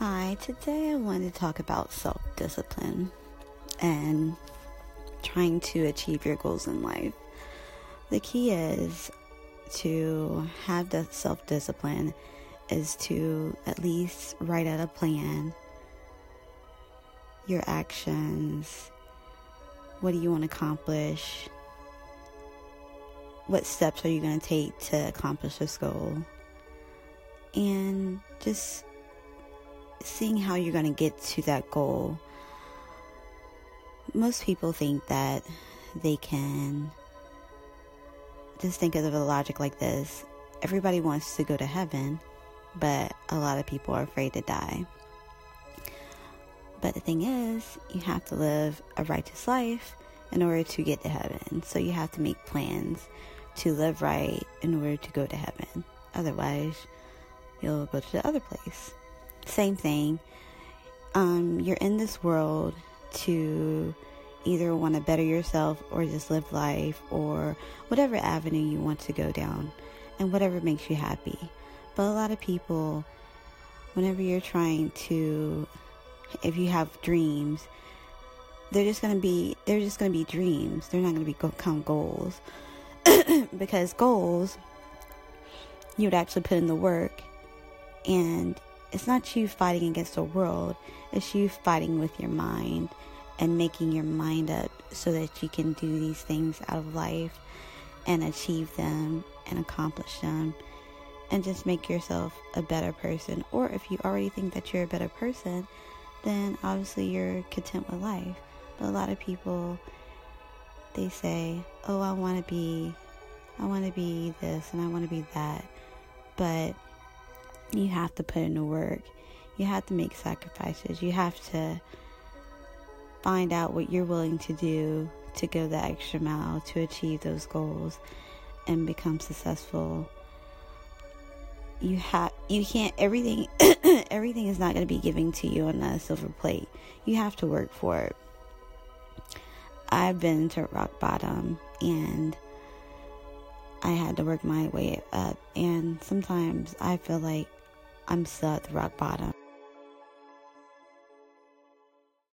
Hi, today I want to talk about self discipline and trying to achieve your goals in life. The key is to have the self discipline, is to at least write out a plan, your actions, what do you want to accomplish, what steps are you going to take to accomplish this goal, and just seeing how you're going to get to that goal. Most people think that they can just think of the logic like this everybody wants to go to heaven, but a lot of people are afraid to die. But the thing is, you have to live a righteous life in order to get to heaven. So you have to make plans to live right in order to go to heaven. Otherwise, you'll go to the other place same thing. Um, you're in this world to either want to better yourself or just live life or whatever avenue you want to go down and whatever makes you happy. But a lot of people, whenever you're trying to, if you have dreams, they're just gonna be they're just gonna be dreams. They're not gonna be become goals because goals you would actually put in the work and it's not you fighting against the world, it's you fighting with your mind and making your mind up so that you can do these things out of life and achieve them and accomplish them and just make yourself a better person. Or if you already think that you're a better person, then obviously you're content with life. But a lot of people, they say, oh, I want to be, I want to be this and I want to be that. But you have to put in the work. You have to make sacrifices. You have to find out what you're willing to do to go the extra mile to achieve those goals and become successful. You have you can't everything everything is not going to be given to you on a silver plate. You have to work for it. I've been to rock bottom and I had to work my way up and sometimes I feel like I'm the rock bottom.